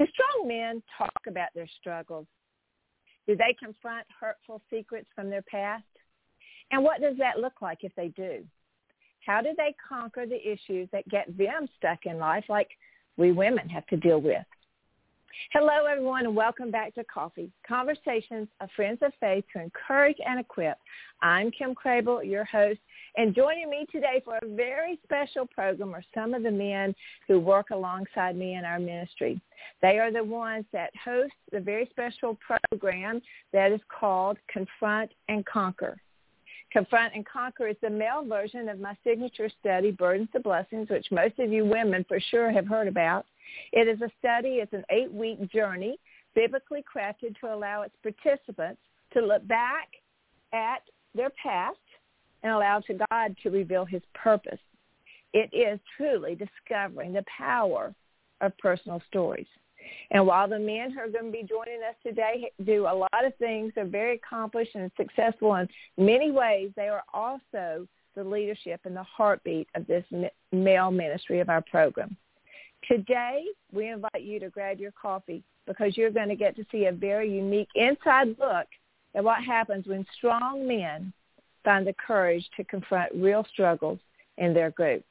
Do strong men talk about their struggles? Do they confront hurtful secrets from their past? And what does that look like if they do? How do they conquer the issues that get them stuck in life like we women have to deal with? Hello, everyone, and welcome back to Coffee, Conversations of Friends of Faith to encourage and equip. I'm Kim Crabill, your host, and joining me today for a very special program are some of the men who work alongside me in our ministry. They are the ones that host the very special program that is called Confront and Conquer. Confront and Conquer is the male version of my signature study, Burdens to Blessings, which most of you women for sure have heard about. It is a study, it's an eight-week journey, biblically crafted to allow its participants to look back at their past and allow to God to reveal his purpose. It is truly discovering the power of personal stories. And while the men who are going to be joining us today do a lot of things, they're very accomplished and successful in many ways, they are also the leadership and the heartbeat of this male ministry of our program. Today, we invite you to grab your coffee because you're going to get to see a very unique inside look at what happens when strong men find the courage to confront real struggles in their group.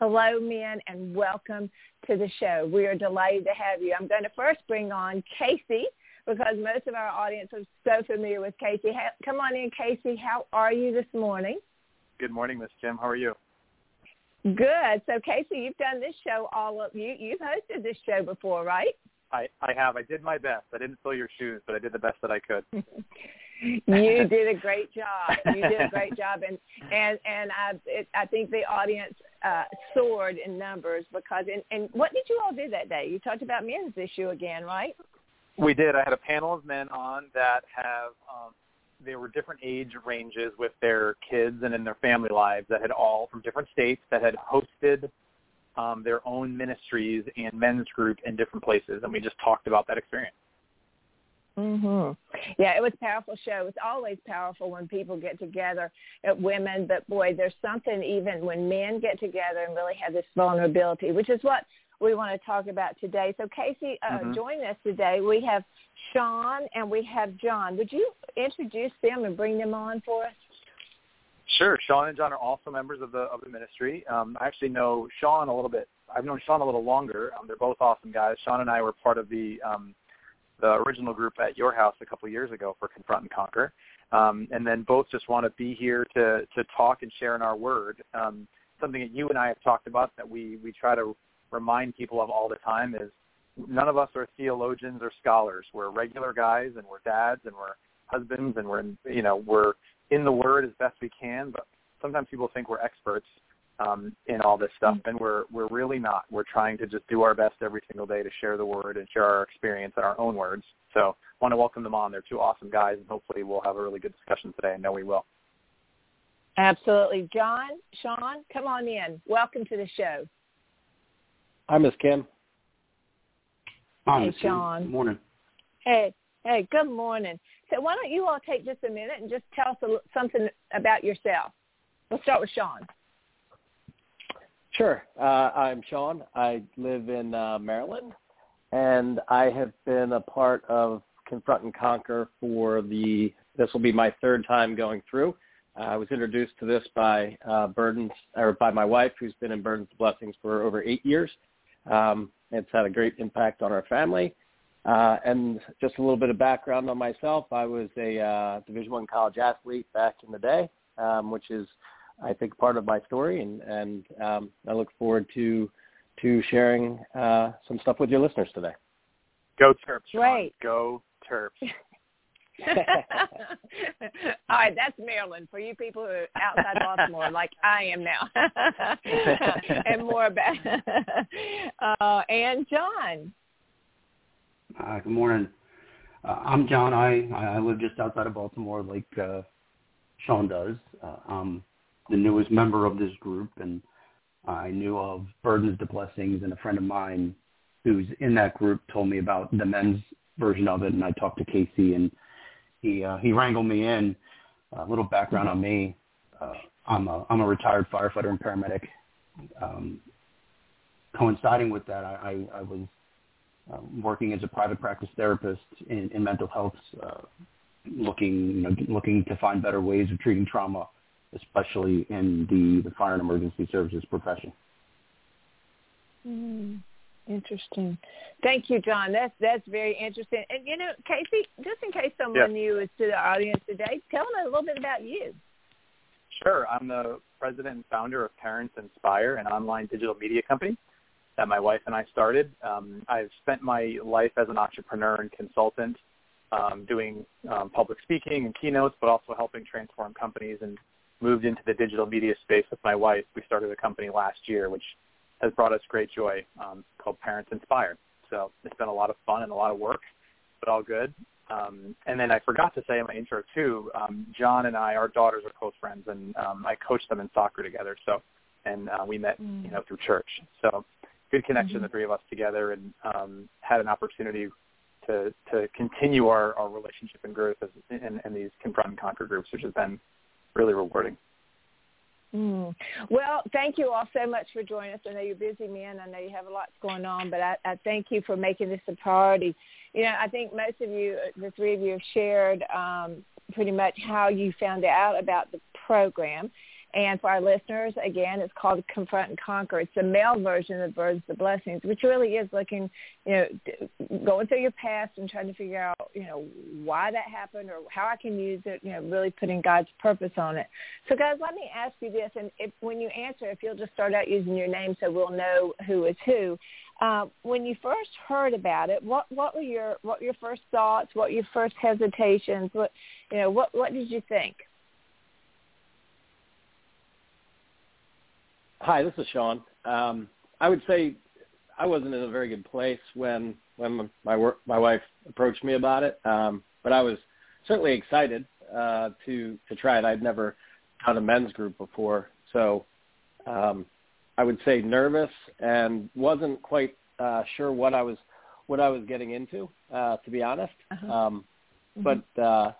Hello, men, and welcome to the show. We are delighted to have you. I'm going to first bring on Casey because most of our audience is so familiar with Casey. Come on in, Casey. How are you this morning? Good morning, Miss Kim. How are you? Good. So Casey, you've done this show all of you. You've hosted this show before, right? I I have. I did my best. I didn't fill your shoes, but I did the best that I could. you did a great job. You did a great job, and and and I it, I think the audience uh, soared in numbers because and and what did you all do that day? You talked about men's issue again, right? We did. I had a panel of men on that have um, they were different age ranges with their kids and in their family lives that had all from different states that had hosted um, their own ministries and men's group in different places, and we just talked about that experience. Mhm. Yeah, it was a powerful show. It's always powerful when people get together, at women, but boy, there's something even when men get together and really have this vulnerability, which is what we want to talk about today. So Casey, uh, mm-hmm. join us today. We have Sean and we have John. Would you introduce them and bring them on for us? Sure. Sean and John are also members of the of the ministry. Um, I actually know Sean a little bit. I've known Sean a little longer. Um, they're both awesome guys. Sean and I were part of the um, the original group at your house a couple years ago for Confront and Conquer, um, and then both just want to be here to to talk and share in our word. Um, something that you and I have talked about that we we try to remind people of all the time is none of us are theologians or scholars. We're regular guys and we're dads and we're husbands and we're in, you know we're in the word as best we can, but sometimes people think we're experts um, in all this stuff, and we're we're really not. We're trying to just do our best every single day to share the word and share our experience in our own words. So, I want to welcome them on. They're two awesome guys, and hopefully, we'll have a really good discussion today. I know we will. Absolutely, John, Sean, come on in. Welcome to the show. Hi, Miss Kim. Hi, hey, Sean. Good morning. Hey, hey, good morning. So why don't you all take just a minute and just tell us a, something about yourself? We'll start with Sean. Sure. Uh, I'm Sean. I live in uh, Maryland, and I have been a part of Confront and Conquer for the. This will be my third time going through. Uh, I was introduced to this by uh, Burdens, or by my wife, who's been in Burdens Blessings for over eight years. Um, it's had a great impact on our family, Uh, and just a little bit of background on myself. I was a uh, Division One college athlete back in the day, um, which is, I think, part of my story, and, and um, I look forward to to sharing uh, some stuff with your listeners today. Go Terps! Great. Go Terps! All right, that's Maryland for you people who are outside Baltimore, like I am now, and more about. uh, and John. Uh, good morning. Uh, I'm John. I I live just outside of Baltimore, like uh, Sean does. Uh, I'm the newest member of this group, and I knew of Burdens to Blessings, and a friend of mine who's in that group told me about the men's version of it, and I talked to Casey, and he uh, he wrangled me in. A little background on me: uh, I'm a I'm a retired firefighter and paramedic. Um, coinciding with that, I, I, I was uh, working as a private practice therapist in, in mental health, uh, looking you know looking to find better ways of treating trauma, especially in the the fire and emergency services profession. Mm. Interesting. Thank you, John. That's that's very interesting. And you know, Casey, just in case someone new is to the audience today, tell them a little bit about you. Sure. I'm the president and founder of Parents Inspire, an online digital media company that my wife and I started. Um, I've spent my life as an entrepreneur and consultant, um, doing um, public speaking and keynotes, but also helping transform companies and moved into the digital media space with my wife. We started a company last year, which has brought us great joy um, called Parents Inspire. So it's been a lot of fun and a lot of work, but all good. Um, and then I forgot to say in my intro too, um, John and I, our daughters are close friends, and um, I coached them in soccer together. So, and uh, we met, mm. you know, through church. So, good connection, mm-hmm. the three of us together, and um, had an opportunity to to continue our, our relationship and growth as, in, in these confront and conquer groups, which has been really rewarding. Mm. Well, thank you all so much for joining us. I know you're busy, man. I know you have a lot going on, but I, I thank you for making this a priority. You know, I think most of you, the three of you, have shared um, pretty much how you found out about the program. And for our listeners, again, it's called Confront and Conquer. It's the male version of Burdens to Blessings, which really is looking, you know, going through your past and trying to figure out, you know, why that happened or how I can use it, you know, really putting God's purpose on it. So, guys, let me ask you this, and if, when you answer, if you'll just start out using your name so we'll know who is who. Uh, when you first heard about it, what what were your what your first thoughts? What were your first hesitations? What you know, what what did you think? Hi, this is Sean. Um, I would say I wasn't in a very good place when when my work, my wife approached me about it, um, but I was certainly excited uh, to to try it. I'd never done a men's group before, so um, I would say nervous and wasn't quite uh, sure what I was what I was getting into, uh, to be honest. Uh-huh. Um, mm-hmm. But uh,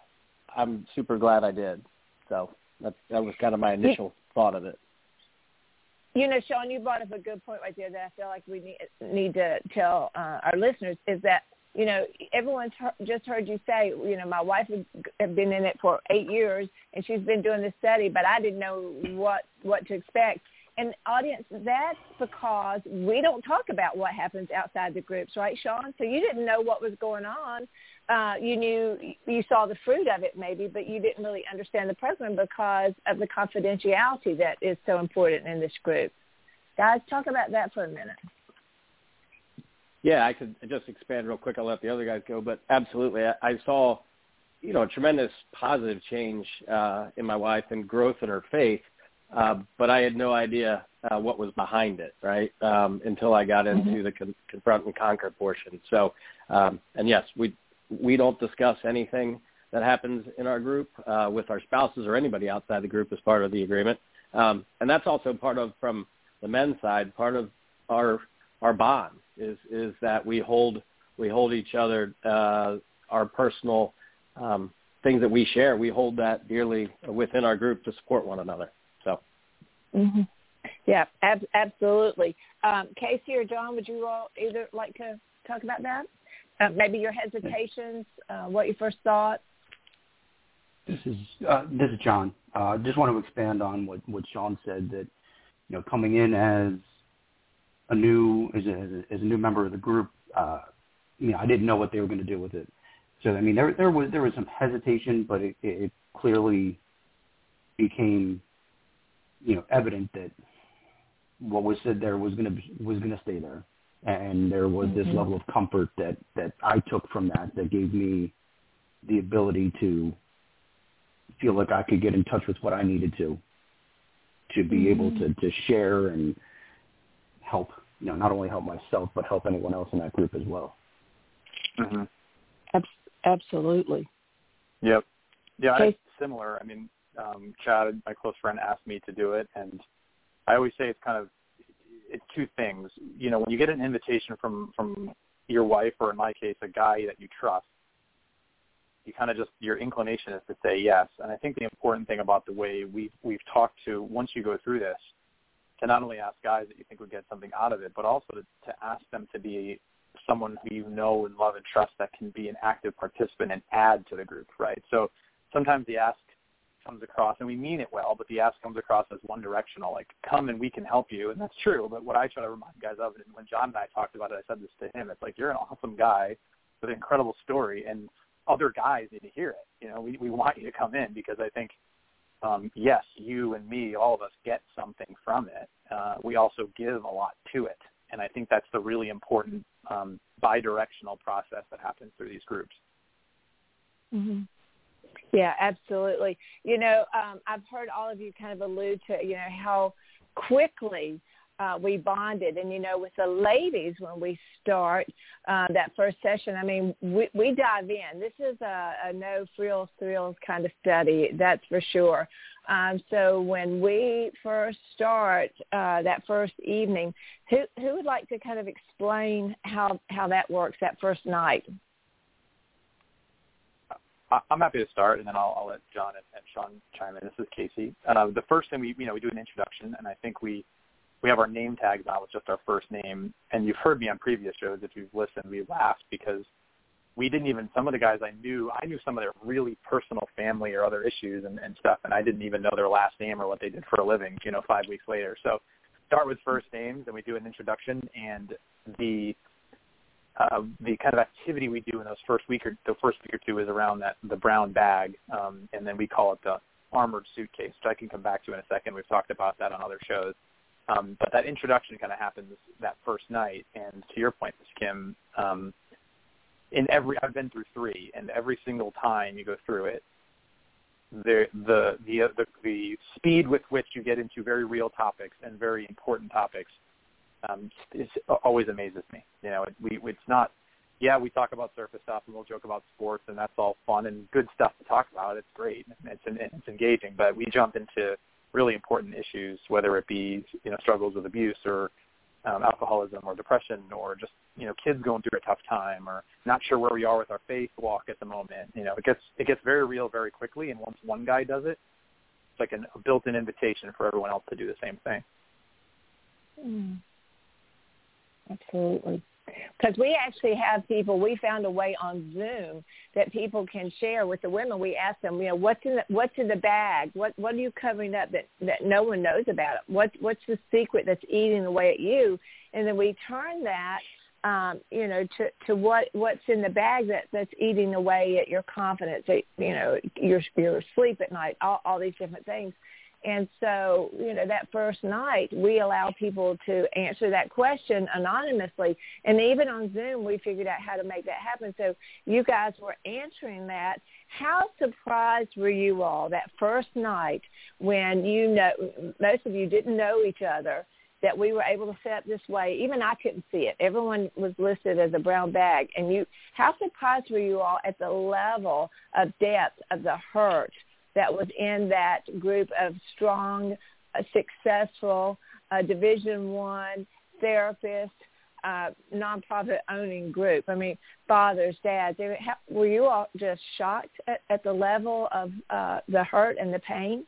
I'm super glad I did. So that that was kind of my initial thought of it. You know, Sean, you brought up a good point right there that I feel like we need, need to tell uh, our listeners is that you know, everyone's just heard you say, you know, my wife has been in it for eight years and she's been doing this study, but I didn't know what what to expect. And audience, that's because we don't talk about what happens outside the groups, right, Sean? So you didn't know what was going on. Uh, you knew you saw the fruit of it maybe, but you didn't really understand the program because of the confidentiality that is so important in this group. Guys, talk about that for a minute. Yeah, I could just expand real quick. I'll let the other guys go, but absolutely, I, I saw, you know, a tremendous positive change uh, in my wife and growth in her faith, uh, but I had no idea uh, what was behind it, right? Um, until I got into mm-hmm. the con- confront and conquer portion. So, um, and yes, we we don't discuss anything that happens in our group uh, with our spouses or anybody outside the group as part of the agreement. Um, and that's also part of from the men's side, part of our our bond is is that we hold we hold each other uh, our personal um, things that we share. We hold that dearly within our group to support one another. So. Mm-hmm. Yeah, ab- absolutely. Um, Casey or John, would you all either like to talk about that? Uh, maybe your hesitations, uh, what you first thought. This is uh, this is John. I uh, just want to expand on what, what Sean said that you know coming in as a new as a, as a new member of the group, uh, you know, I didn't know what they were going to do with it. So I mean, there there was there was some hesitation, but it, it clearly became, you know, evident that what was said there was going to was going to stay there, and there was mm-hmm. this level of comfort that that I took from that that gave me the ability to feel like I could get in touch with what I needed to to be mm-hmm. able to to share and help you know not only help myself but help anyone else in that group as well. Mm-hmm. Absolutely. Yep. Yeah, okay. it's similar. I mean, um, Chad, my close friend, asked me to do it, and I always say it's kind of it's two things. You know, when you get an invitation from from your wife, or in my case, a guy that you trust, you kind of just your inclination is to say yes. And I think the important thing about the way we we've talked to once you go through this, to not only ask guys that you think would get something out of it, but also to, to ask them to be someone who you know and love and trust that can be an active participant and add to the group, right? So sometimes the ask comes across, and we mean it well, but the ask comes across as one directional, like come and we can help you, and that's true. But what I try to remind guys of, and when John and I talked about it, I said this to him. It's like you're an awesome guy with an incredible story, and other guys need to hear it. You know, we we want you to come in because I think, um, yes, you and me, all of us get something from it. Uh, we also give a lot to it, and I think that's the really important um, bi-directional process that happens through these groups. Mm-hmm. Yeah, absolutely. You know, um, I've heard all of you kind of allude to, you know, how quickly uh, we bonded. And, you know, with the ladies, when we start uh, that first session, I mean, we, we dive in. This is a, a no frills, thrills kind of study, that's for sure. Um, so when we first start uh, that first evening, who, who would like to kind of explain how, how that works that first night? I'm happy to start, and then I'll, I'll let John and, and Sean chime in. This is Casey. Uh, the first thing we, you know, we do an introduction, and I think we we have our name tags on with just our first name. And you've heard me on previous shows if you've listened. We laughed because we didn't even some of the guys I knew. I knew some of their really personal family or other issues and, and stuff, and I didn't even know their last name or what they did for a living. You know, five weeks later. So start with first names, and we do an introduction, and the the kind of activity we do in those first week or the first week or two is around that the brown bag, um, and then we call it the armored suitcase, which I can come back to in a second. We've talked about that on other shows. Um, but that introduction kind of happens that first night, and to your point, Ms. Kim, um, in every I've been through three, and every single time you go through it, the the the the, the speed with which you get into very real topics and very important topics um, always amazes me. You know, we it's not. Yeah, we talk about surface stuff and we'll joke about sports, and that's all fun and good stuff to talk about. It's great, it's it's engaging. But we jump into really important issues, whether it be you know struggles with abuse or um, alcoholism or depression or just you know kids going through a tough time or not sure where we are with our faith walk at the moment. You know, it gets it gets very real very quickly, and once one guy does it, it's like an, a built-in invitation for everyone else to do the same thing. Mm. Absolutely. Because we actually have people, we found a way on Zoom that people can share with the women. We ask them, you know, what's in the, what's in the bag? What what are you covering up that that no one knows about? It? What what's the secret that's eating away at you? And then we turn that, um, you know, to to what what's in the bag that that's eating away at your confidence, you know, your your sleep at night, all, all these different things. And so, you know, that first night, we allow people to answer that question anonymously. And even on Zoom, we figured out how to make that happen. So you guys were answering that. How surprised were you all that first night when you know, most of you didn't know each other, that we were able to set up this way. Even I couldn't see it. Everyone was listed as a brown bag. And you, how surprised were you all at the level of depth of the hurt that was in that group of strong, uh, successful uh, Division One therapists, uh, nonprofit owning group. I mean, fathers, dads. Were you all just shocked at, at the level of uh, the hurt and the pain?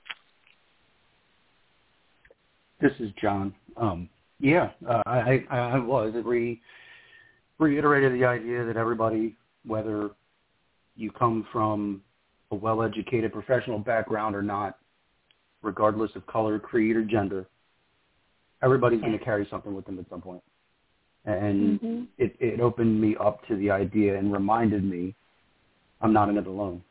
This is John. Um, yeah, uh, I, I, I was. It re, reiterated the idea that everybody, whether you come from a well-educated professional background or not, regardless of color, creed, or gender, everybody's going to carry something with them at some point. and mm-hmm. it, it opened me up to the idea and reminded me I'm not in it alone.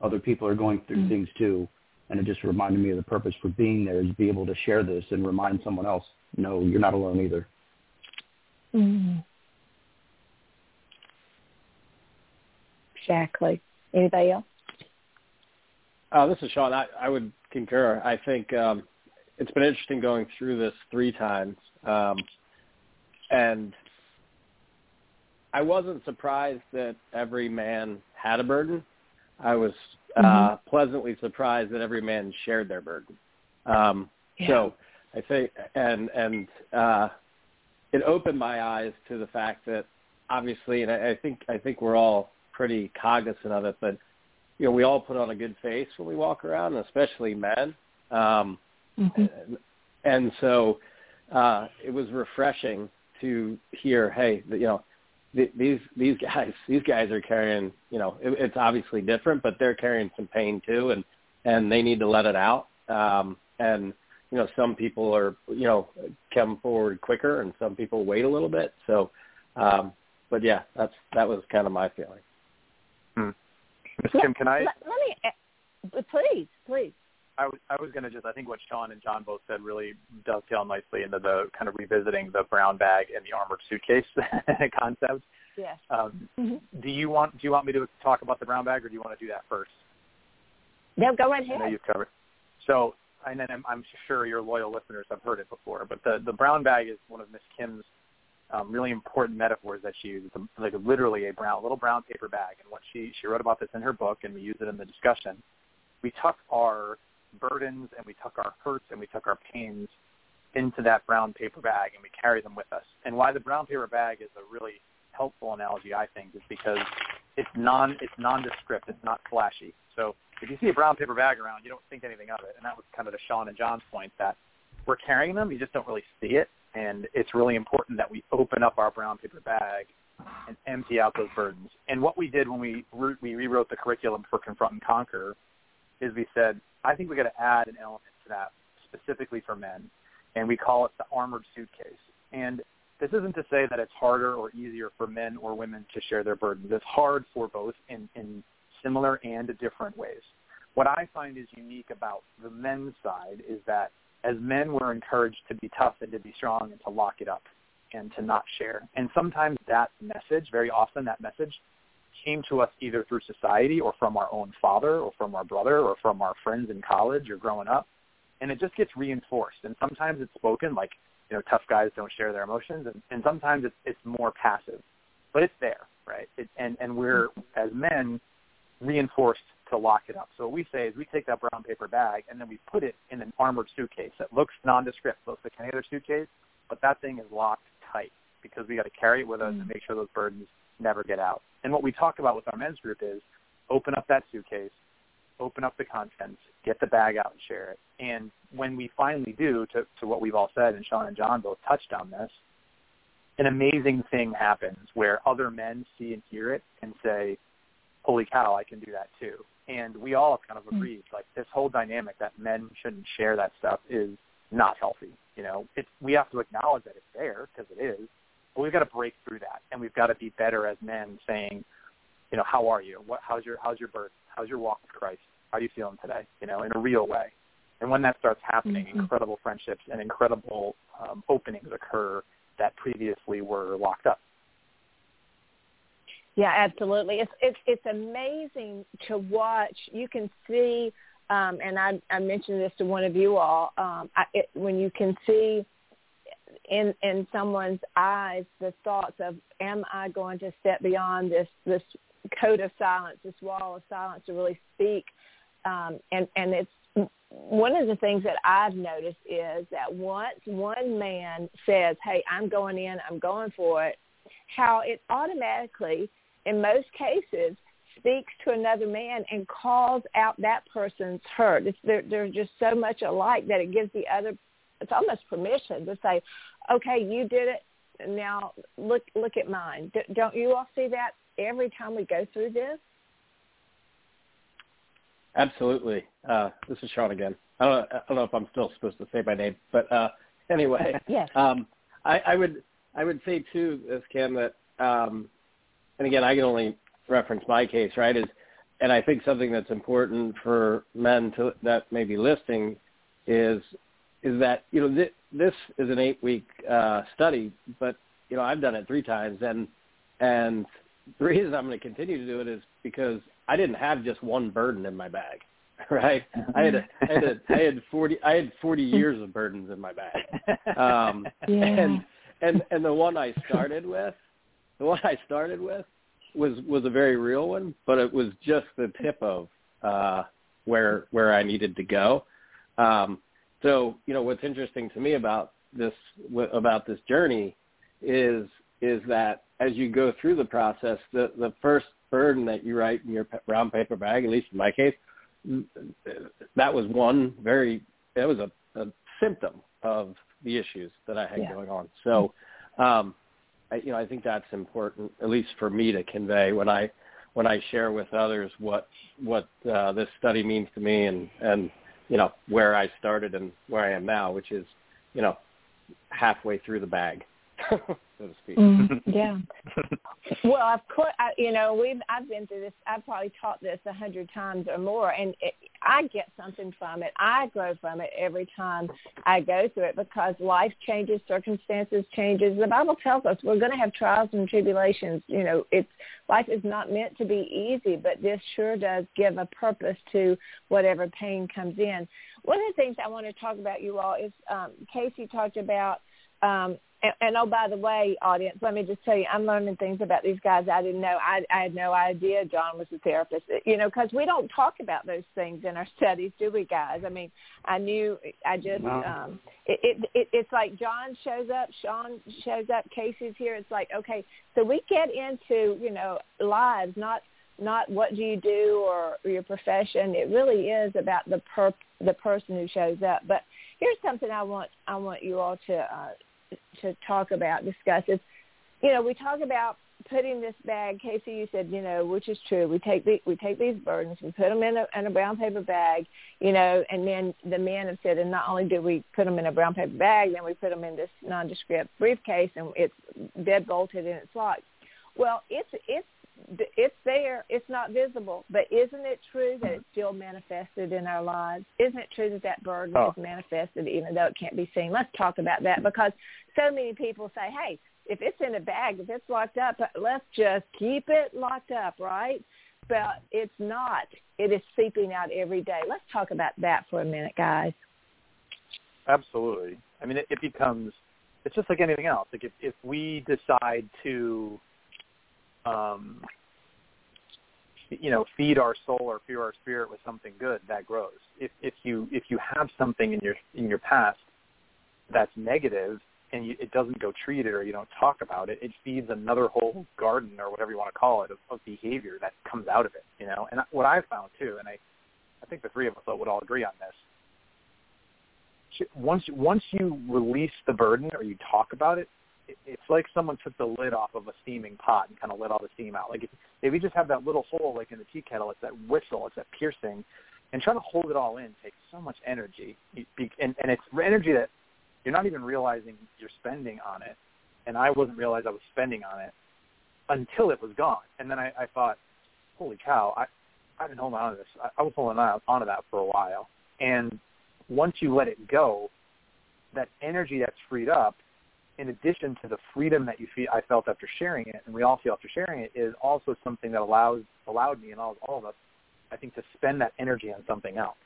Other people are going through mm-hmm. things too, and it just reminded me of the purpose for being there is to be able to share this and remind someone else, no, you're not alone either. Mm-hmm. Exactly. Anybody else? Uh, this is Sean. I, I would concur. I think um, it's been interesting going through this three times. Um, and I wasn't surprised that every man had a burden. I was uh, mm-hmm. pleasantly surprised that every man shared their burden. Um, yeah. So I think, and and uh, it opened my eyes to the fact that obviously, and I, I think I think we're all pretty cognizant of it, but you know, we all put on a good face when we walk around, especially men. Um, mm-hmm. and, and so uh, it was refreshing to hear, hey, you know, th- these these guys these guys are carrying, you know, it, it's obviously different, but they're carrying some pain too, and and they need to let it out. Um, and you know, some people are, you know, come forward quicker, and some people wait a little bit. So, um, but yeah, that's that was kind of my feeling. Ms. Kim, can I? Let, let me, please, please. I was I was going to just I think what Sean and John both said really dovetail nicely into the kind of revisiting the brown bag and the armored suitcase concept. Yes. Um, mm-hmm. Do you want do you want me to talk about the brown bag or do you want to do that first? No, go right ahead. I know you've covered. So, and then I'm, I'm sure your loyal listeners have heard it before, but the the brown bag is one of Miss Kim's um, really important metaphors that she uses, like literally a brown little brown paper bag. And what she she wrote about this in her book, and we use it in the discussion. We tuck our burdens and we tuck our hurts and we tuck our pains into that brown paper bag and we carry them with us. And why the brown paper bag is a really helpful analogy, I think, is because it's non it's nondescript, it's not flashy. So if you see a brown paper bag around, you don't think anything of it. And that was kind of the Sean and John's point that we're carrying them, you just don't really see it. And it's really important that we open up our brown paper bag and empty out those burdens. And what we did when we re- we rewrote the curriculum for Confront and Conquer is we said I think we got to add an element to that specifically for men, and we call it the armored suitcase. And this isn't to say that it's harder or easier for men or women to share their burdens. It's hard for both in, in similar and different ways. What I find is unique about the men's side is that as men, we're encouraged to be tough and to be strong and to lock it up and to not share. And sometimes that message, very often that message, came to us either through society or from our own father or from our brother or from our friends in college or growing up. And it just gets reinforced. And sometimes it's spoken like, you know, tough guys don't share their emotions. And, and sometimes it's, it's more passive. But it's there, right? It, and, and we're, as men, reinforced to lock it up. So what we say is we take that brown paper bag and then we put it in an armored suitcase that looks nondescript, looks like any other suitcase, but that thing is locked tight because we got to carry it with us mm. and make sure those burdens never get out. And what we talk about with our men's group is open up that suitcase, open up the contents, get the bag out and share it. And when we finally do, to, to what we've all said, and Sean and John both touched on this, an amazing thing happens where other men see and hear it and say, holy cow, I can do that too. And we all have kind of hmm. agreed, like this whole dynamic that men shouldn't share that stuff is not healthy. You know, it's, we have to acknowledge that it's there because it is, but we've got to break through that, and we've got to be better as men, saying, you know, how are you? What, how's your how's your birth? How's your walk with Christ? How are you feeling today? You know, in a real way. And when that starts happening, mm-hmm. incredible friendships and incredible um, openings occur that previously were locked up. Yeah, absolutely. It's it's it's amazing to watch. You can see, um, and I I mentioned this to one of you all. Um, I, it, when you can see in in someone's eyes the thoughts of am I going to step beyond this this code of silence, this wall of silence to really speak um, and and it's one of the things that I've noticed is that once one man says, "Hey, I'm going in, I'm going for it," how it automatically, in most cases, speaks to another man and calls out that person's hurt. It's, they're, they're just so much alike that it gives the other it's almost permission to say, okay, you did it. Now look look at mine. D- don't you all see that every time we go through this? Absolutely. Uh, this is Sean again. I don't, I don't know if I'm still supposed to say my name, but uh, anyway, yes. Um, I, I would I would say too, as Kim, that um, and again, I can only reference my case, right? Is and I think something that's important for men to that may be listening is is that you know th- this is an eight week uh, study, but you know I've done it three times, and and the reason I'm going to continue to do it is because I didn't have just one burden in my bag, right? I had a, I had a, I had forty I had forty years of burdens in my bag, um, yeah. and and and the one I started with, the one I started with was was a very real one, but it was just the tip of uh, where where I needed to go. Um, so you know what's interesting to me about this about this journey is is that as you go through the process, the the first burden that you write in your brown paper bag, at least in my case, that was one very that was a, a symptom of the issues that I had yeah. going on. So, um, I, you know, I think that's important, at least for me to convey when I when I share with others what what uh, this study means to me and and you know where I started and where I am now, which is you know halfway through the bag. so to speak. Mm, yeah. well, of course, I, you know, we've I've been through this. I've probably taught this a hundred times or more, and it, I get something from it. I grow from it every time I go through it because life changes, circumstances changes. The Bible tells us we're going to have trials and tribulations. You know, it's life is not meant to be easy, but this sure does give a purpose to whatever pain comes in. One of the things I want to talk about, you all, is um, Casey talked about um, and, and oh, by the way, audience, let me just tell you, I'm learning things about these guys I didn't know. I, I had no idea John was a therapist. You know, because we don't talk about those things in our studies, do we, guys? I mean, I knew. I just. No. um it, it, it It's like John shows up, Sean shows up, Casey's here. It's like okay, so we get into you know lives, not not what do you do or your profession. It really is about the per the person who shows up. But here's something I want I want you all to uh, to talk about, discuss is, you know, we talk about putting this bag. Casey, you said, you know, which is true. We take the, we take these burdens, we put them in a, in a brown paper bag, you know, and then the men have said, and not only do we put them in a brown paper bag, then we put them in this nondescript briefcase, and it's dead bolted and it's locked. Well, it's it's it's there. It's not visible. But isn't it true that it's still manifested in our lives? Isn't it true that that burden oh. is manifested even though it can't be seen? Let's talk about that because so many people say, hey, if it's in a bag, if it's locked up, uh, let's just keep it locked up, right? But it's not. It is seeping out every day. Let's talk about that for a minute, guys. Absolutely. I mean, it, it becomes, it's just like anything else. Like if, if we decide to um, you know, feed our soul or feed our spirit with something good, that grows. If if you if you have something in your in your past that's negative and you, it doesn't go treat it or you don't talk about it, it feeds another whole garden or whatever you want to call it of, of behavior that comes out of it. You know, and what I've found too, and I I think the three of us would all agree on this. Once once you release the burden or you talk about it, it's like someone took the lid off of a steaming pot and kind of let all the steam out. Like if, if you just have that little hole like in the tea kettle, it's that whistle, it's that piercing, and trying to hold it all in takes so much energy, and, and it's energy that you're not even realizing you're spending on it. And I wasn't realize I was spending on it until it was gone. And then I, I thought, holy cow, I, I've been holding on to this. I, I was holding on, on to that for a while. And once you let it go, that energy that's freed up in addition to the freedom that you feel, I felt after sharing it, and we all feel after sharing it, is also something that allows allowed me and all, all of us, I think, to spend that energy on something else.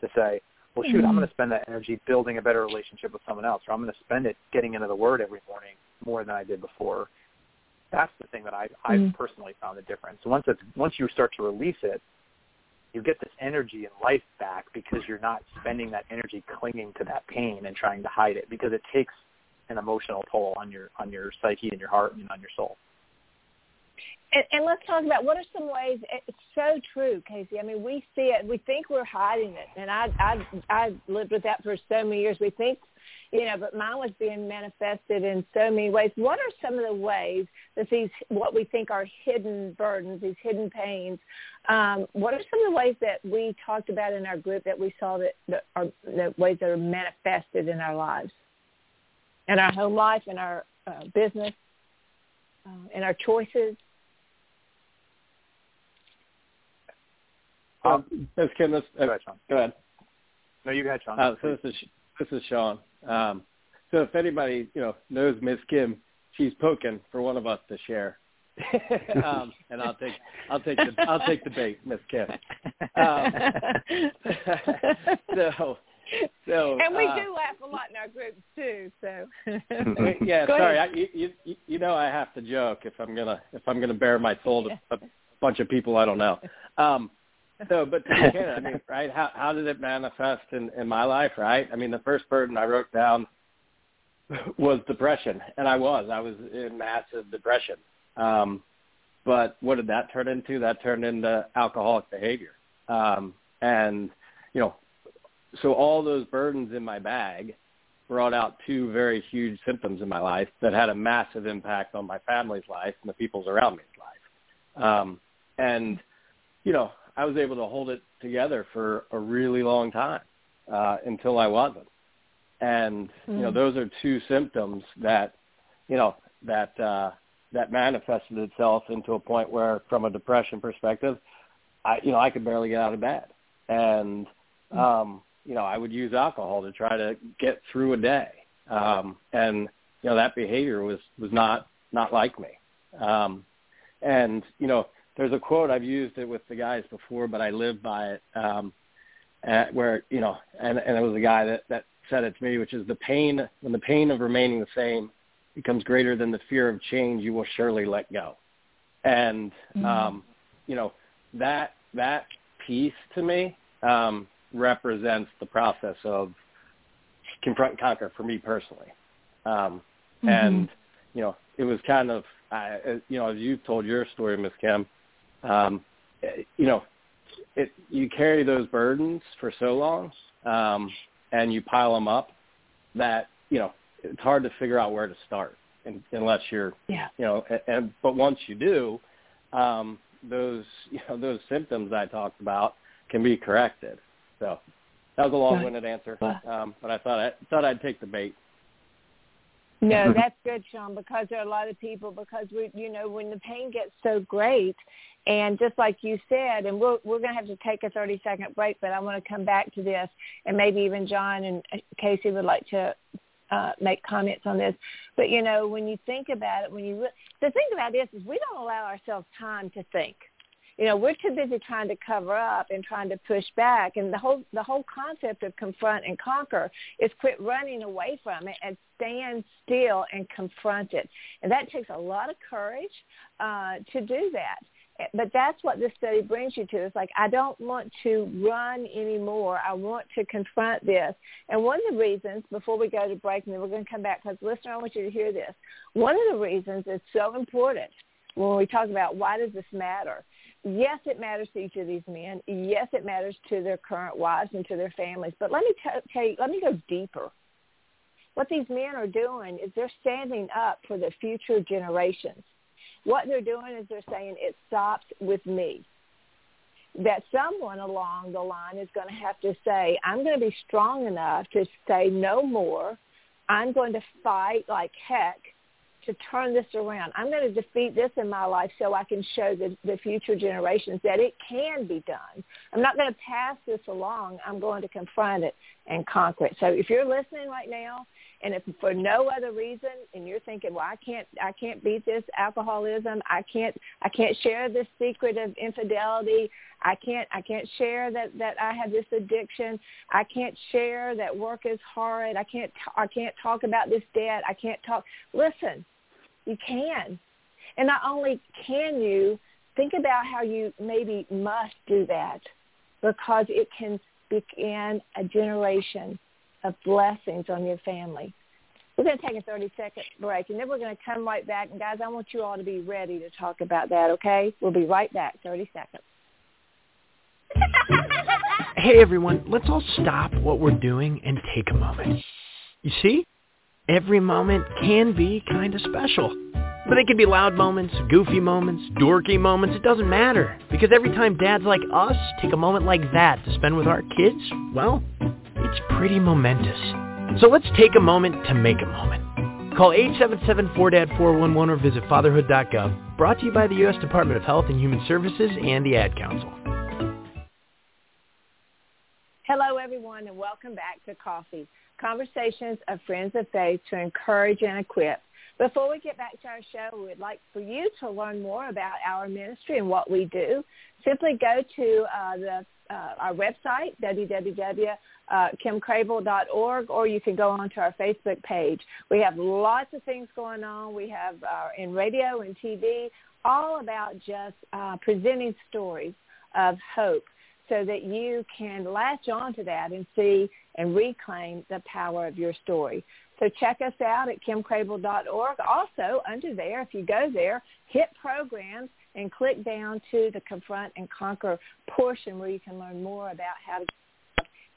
To say, well, shoot, mm-hmm. I'm going to spend that energy building a better relationship with someone else, or I'm going to spend it getting into the Word every morning more than I did before. That's the thing that I I mm-hmm. personally found the difference. Once it's once you start to release it, you get this energy and life back because you're not spending that energy clinging to that pain and trying to hide it because it takes an emotional toll on your on your psyche and your heart and on your soul. And, and let's talk about what are some ways. It's so true, Casey. I mean, we see it. We think we're hiding it, and I I I lived with that for so many years. We think, you know, but mine was being manifested in so many ways. What are some of the ways that these what we think are hidden burdens, these hidden pains? Um, what are some of the ways that we talked about in our group that we saw that, that are the ways that are manifested in our lives? In our home life, in our uh, business, uh, in our choices. Um, this Kim, this, uh, go ahead, Sean. Go ahead. No, you go ahead, Sean. Uh, so this is this is Sean. Um, so if anybody you know knows Miss Kim, she's poking for one of us to share. um, and I'll take I'll take the I'll take the bait, Miss Kim. Um, so so and we uh, do laugh a lot in our groups too. So yeah, Go sorry, I, you, you you know I have to joke if I'm gonna if I'm gonna bare my soul to a bunch of people I don't know. Um, so, but to begin, I mean, right? How how did it manifest in in my life? Right? I mean, the first burden I wrote down was depression, and I was I was in massive depression. Um, but what did that turn into? That turned into alcoholic behavior. Um, and you know, so all those burdens in my bag brought out two very huge symptoms in my life that had a massive impact on my family's life and the people's around me's life. Um, and you know, I was able to hold it together for a really long time uh, until I wasn't. And you know, those are two symptoms that you know that uh, that manifested itself into a point where, from a depression perspective, I you know I could barely get out of bed, and um, you know I would use alcohol to try to get through a day, um, and you know that behavior was was not not like me, um, and you know there's a quote I've used it with the guys before, but I live by it, um, at where you know, and and it was a guy that that said it to me, which is the pain when the pain of remaining the same becomes greater than the fear of change, you will surely let go. And Mm-hmm. um, you know that that piece to me um, represents the process of confront and conquer for me personally. Um, Mm-hmm. And you know, it was kind of I, you know, as you've told your story, Miss Kim, um, you know, it you carry those burdens for so long, um, and you pile them up that you know it's hard to figure out where to start unless you're yeah, you know and, and but once you do um those you know those symptoms I talked about can be corrected so that was a long-winded answer um but I thought I thought I'd take the bait No, that's good, Sean, because there are a lot of people because we you know, when the pain gets so great and just like you said, and we're we're gonna have to take a thirty second break, but I want to come back to this and maybe even John and Casey would like to uh, make comments on this. But you know, when you think about it, when you the thing about this is we don't allow ourselves time to think. You know, we're too busy trying to cover up and trying to push back, and the whole the whole concept of confront and conquer is quit running away from it and stand still and confront it. And that takes a lot of courage uh, to do that but that's what this study brings you to. It's like I don't want to run anymore. I want to confront this. And one of the reasons, before we go to break, and then we're going to come back, because listener, I want you to hear this. One of the reasons it's so important when we talk about why does this matter. Yes, it matters to each of these men. Yes, it matters to their current wives and to their families. But let me t- tell you, let me go deeper. What these men are doing is they're standing up for the future generations what they're doing is they're saying it stops with me. That someone along the line is going to have to say, I'm going to be strong enough to say no more. I'm going to fight like heck to turn this around. I'm going to defeat this in my life so I can show the, the future generations that it can be done. I'm not going to pass this along. I'm going to confront it and conquer it. So if you're listening right now and if for no other reason and you're thinking well i can't i can't beat this alcoholism i can't i can't share this secret of infidelity i can't i can't share that that i have this addiction i can't share that work is hard i can't i can't talk about this debt i can't talk listen you can and not only can you think about how you maybe must do that because it can begin a generation of blessings on your family. We're going to take a 30 second break and then we're going to come right back. And guys, I want you all to be ready to talk about that, okay? We'll be right back. 30 seconds. hey everyone, let's all stop what we're doing and take a moment. You see? Every moment can be kind of special. But they can be loud moments, goofy moments, dorky moments, it doesn't matter. Because every time dads like us take a moment like that to spend with our kids, well, it's pretty momentous. So let's take a moment to make a moment. Call 877-4DAD-411 or visit fatherhood.gov. Brought to you by the U.S. Department of Health and Human Services and the Ad Council. Hello, everyone, and welcome back to Coffee, Conversations of Friends of Faith to encourage and equip. Before we get back to our show, we would like for you to learn more about our ministry and what we do. Simply go to uh, the uh, our website, www.kimcrabill.org, or you can go onto our Facebook page. We have lots of things going on. We have uh, in radio and TV, all about just uh, presenting stories of hope so that you can latch on to that and see and reclaim the power of your story. So check us out at kimcrabill.org. Also, under there, if you go there, hit programs and click down to the Confront and Conquer portion where you can learn more about how to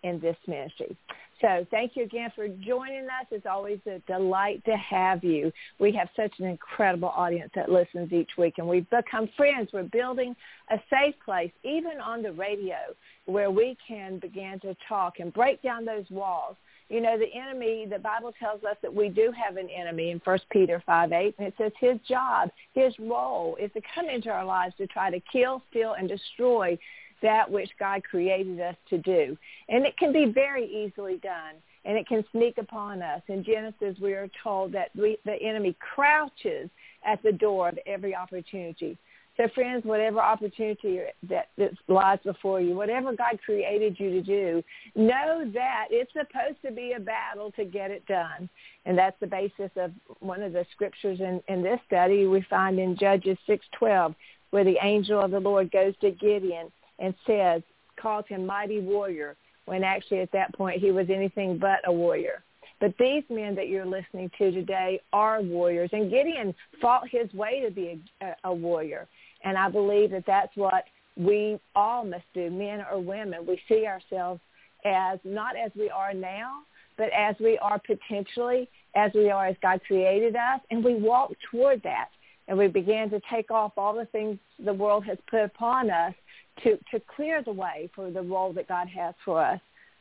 in this ministry. So thank you again for joining us. It's always a delight to have you. We have such an incredible audience that listens each week, and we've become friends. We're building a safe place, even on the radio, where we can begin to talk and break down those walls. You know, the enemy, the Bible tells us that we do have an enemy in 1 Peter 5, 8, and it says his job, his role is to come into our lives to try to kill, steal, and destroy that which God created us to do. And it can be very easily done, and it can sneak upon us. In Genesis, we are told that we, the enemy crouches at the door of every opportunity. So friends, whatever opportunity that, that lies before you, whatever God created you to do, know that it's supposed to be a battle to get it done. And that's the basis of one of the scriptures in, in this study we find in Judges 6.12, where the angel of the Lord goes to Gideon and says, calls him mighty warrior, when actually at that point he was anything but a warrior. But these men that you're listening to today are warriors. And Gideon fought his way to be a, a warrior. And I believe that that's what we all must do, men or women. We see ourselves as not as we are now, but as we are potentially, as we are as God created us, and we walk toward that. And we begin to take off all the things the world has put upon us to, to clear the way for the role that God has for us.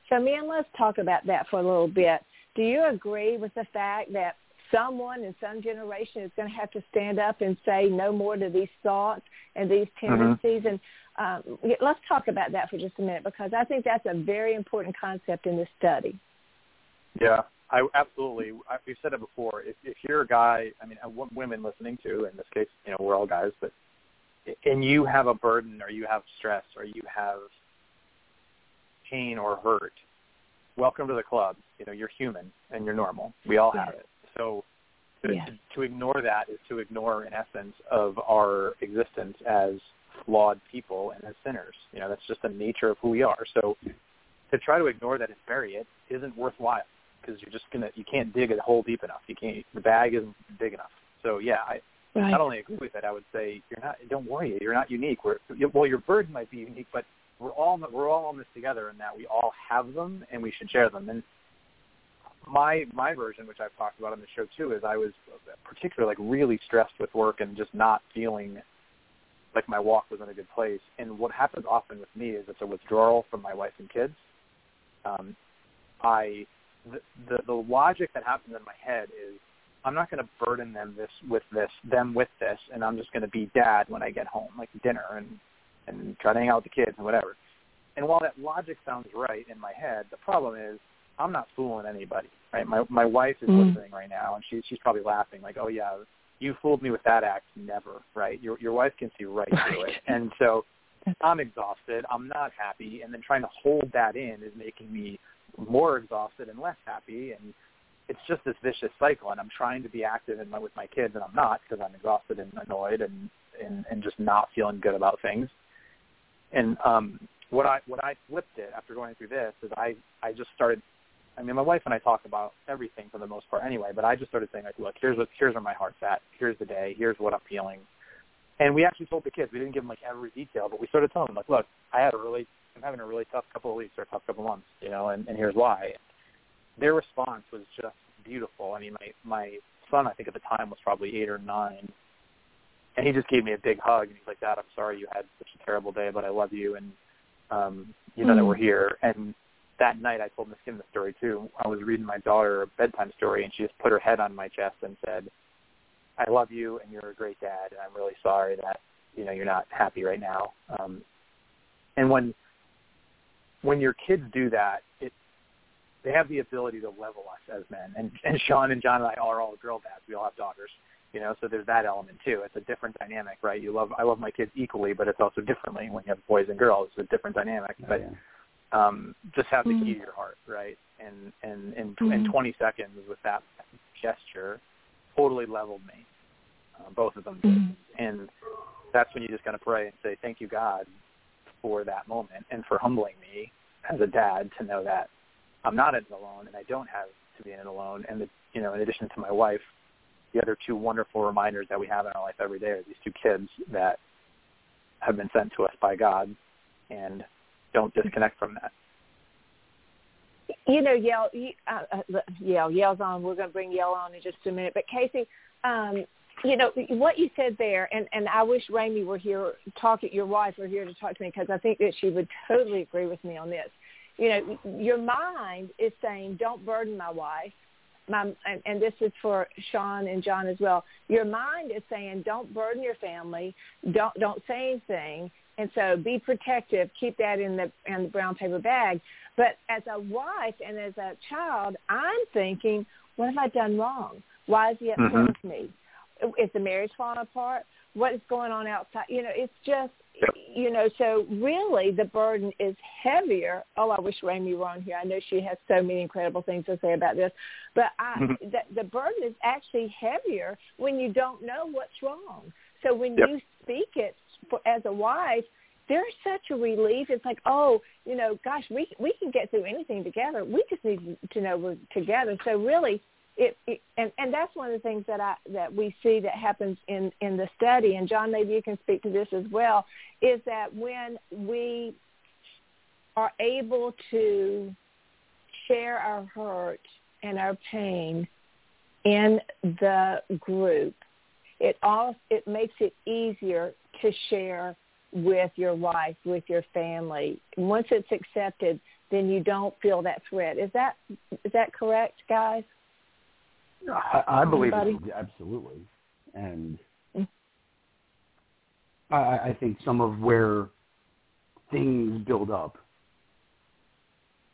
So, man, let's talk about that for a little bit. Do you agree with the fact that someone in some generation is going to have to stand up and say no more to these thoughts and these mm-hmm. tendencies? Mm-hmm. And um, let's talk about that for just a minute because I think that's a very important concept in this study. Yeah, I absolutely. I, we've said it before. If, if you're a guy, I mean, uh, women listening to, in this case, you know, we're all guys, but and you have a burden or you have stress or you have pain or hurt, welcome to the club. You know, you're human and you're normal. We all have it. So to, to, to ignore that is to ignore, in essence, of our existence as flawed people and as sinners. You know, that's just the nature of who we are. So to try to ignore that and bury it isn't worthwhile because you're just gonna you can't dig a hole deep enough. You can't the bag isn't big enough. So yeah, I Right. Not only agree with it, I would say you're not. Don't worry, you're not unique. We're well, your burden might be unique, but we're all we're all on this together, in that we all have them and we should share them. And my my version, which I've talked about on the show too, is I was particularly like really stressed with work and just not feeling like my walk was in a good place. And what happens often with me is it's a withdrawal from my wife and kids. Um, I the, the the logic that happens in my head is I'm not going to burden them this with this, them with this, and I'm just going to be dad when I get home, like dinner and and try to hang out with the kids and whatever. And while that logic sounds right in my head, the problem is I'm not fooling anybody, right? My my wife is mm-hmm. listening right now, and she she's probably laughing, like, oh yeah, you fooled me with that act, never, right? Your your wife can see right, right. through it, and so I'm exhausted, I'm not happy, and then trying to hold that in is making me more exhausted and less happy, and it's just this vicious cycle, and I'm trying to be active in my, with my kids, and I'm not because I'm exhausted and annoyed and, and and just not feeling good about things. And um, what I what I flipped it after going through this is I I just started. I mean, my wife and I talk about everything for the most part anyway, but I just started saying like, look, here's what here's where my heart's at. Here's the day. Here's what I'm feeling. And we actually told the kids. We didn't give them like every detail, but we started telling them like, look, I had a really I'm having a really tough couple of weeks or a tough couple of months, you know, and, and here's why their response was just beautiful. I mean, my my son, I think at the time was probably eight or nine, and he just gave me a big hug and he's like, "Dad, I'm sorry you had such a terrible day, but I love you, and um, you know mm-hmm. that we're here." And that night I told Miss Kim the story too. I was reading my daughter a bedtime story, and she just put her head on my chest and said, "I love you, and you're a great dad, and I'm really sorry that you know you're not happy right now." Um, and when when your kids do that, it they have the ability to level us as men. And, and Sean and John and I are all girl dads. We all have daughters, you know, so there's that element too. It's a different dynamic, right? You love I love my kids equally, but it's also differently when you have boys and girls. It's a different dynamic. Oh, but yeah um, just have the mm-hmm. key to your heart, right? And and in, mm-hmm. in 20 seconds with that gesture, totally leveled me. Uh, both of them did, mm-hmm. and that's when you just got to pray and say, "Thank you, God, for that moment and for humbling me as a dad to know that I'm not in it alone and I don't have to be in it alone." And the, you know, in addition to my wife, the other two wonderful reminders that we have in our life every day are these two kids that have been sent to us by God, and don't disconnect from that. You know, Yale, uh, uh, Yale, Yale's on. We're going to bring Yale on in just a minute. But Casey, um, you know what you said there, and and I wish Rami were here, talk your wife were here to talk to me because I think that she would totally agree with me on this. You know, your mind is saying, "Don't burden my wife." My, and, and this is for Sean and John as well. Your mind is saying, "Don't burden your family. Don't don't say anything." And so be protective. Keep that in the in the brown paper bag. But as a wife and as a child, I'm thinking, what have I done wrong? Why is he upset mm-hmm. with me? Is the marriage falling apart? What is going on outside? You know, it's just Yep. you know, so really the burden is heavier. Oh, I wish Ramey were on here. I know she has so many incredible things to say about this, but I, mm-hmm. the, the burden is actually heavier when you don't know what's wrong. So when yep. you speak it for, as a wife, there's such a relief. It's like, oh, you know, gosh, we we can get through anything together. We just need to know we're together. So really, it, and and that's one of the things that I that we see that happens in in the study. And John, maybe you can speak to this as well. Is that when we are able to share our hurt and our pain in the group, it all it makes it easier to share with your wife, with your family. Once it's accepted, then you don't feel that threat. Is that is that correct, guys? I, I believe it, absolutely, and mm-hmm. I, I think some of where things build up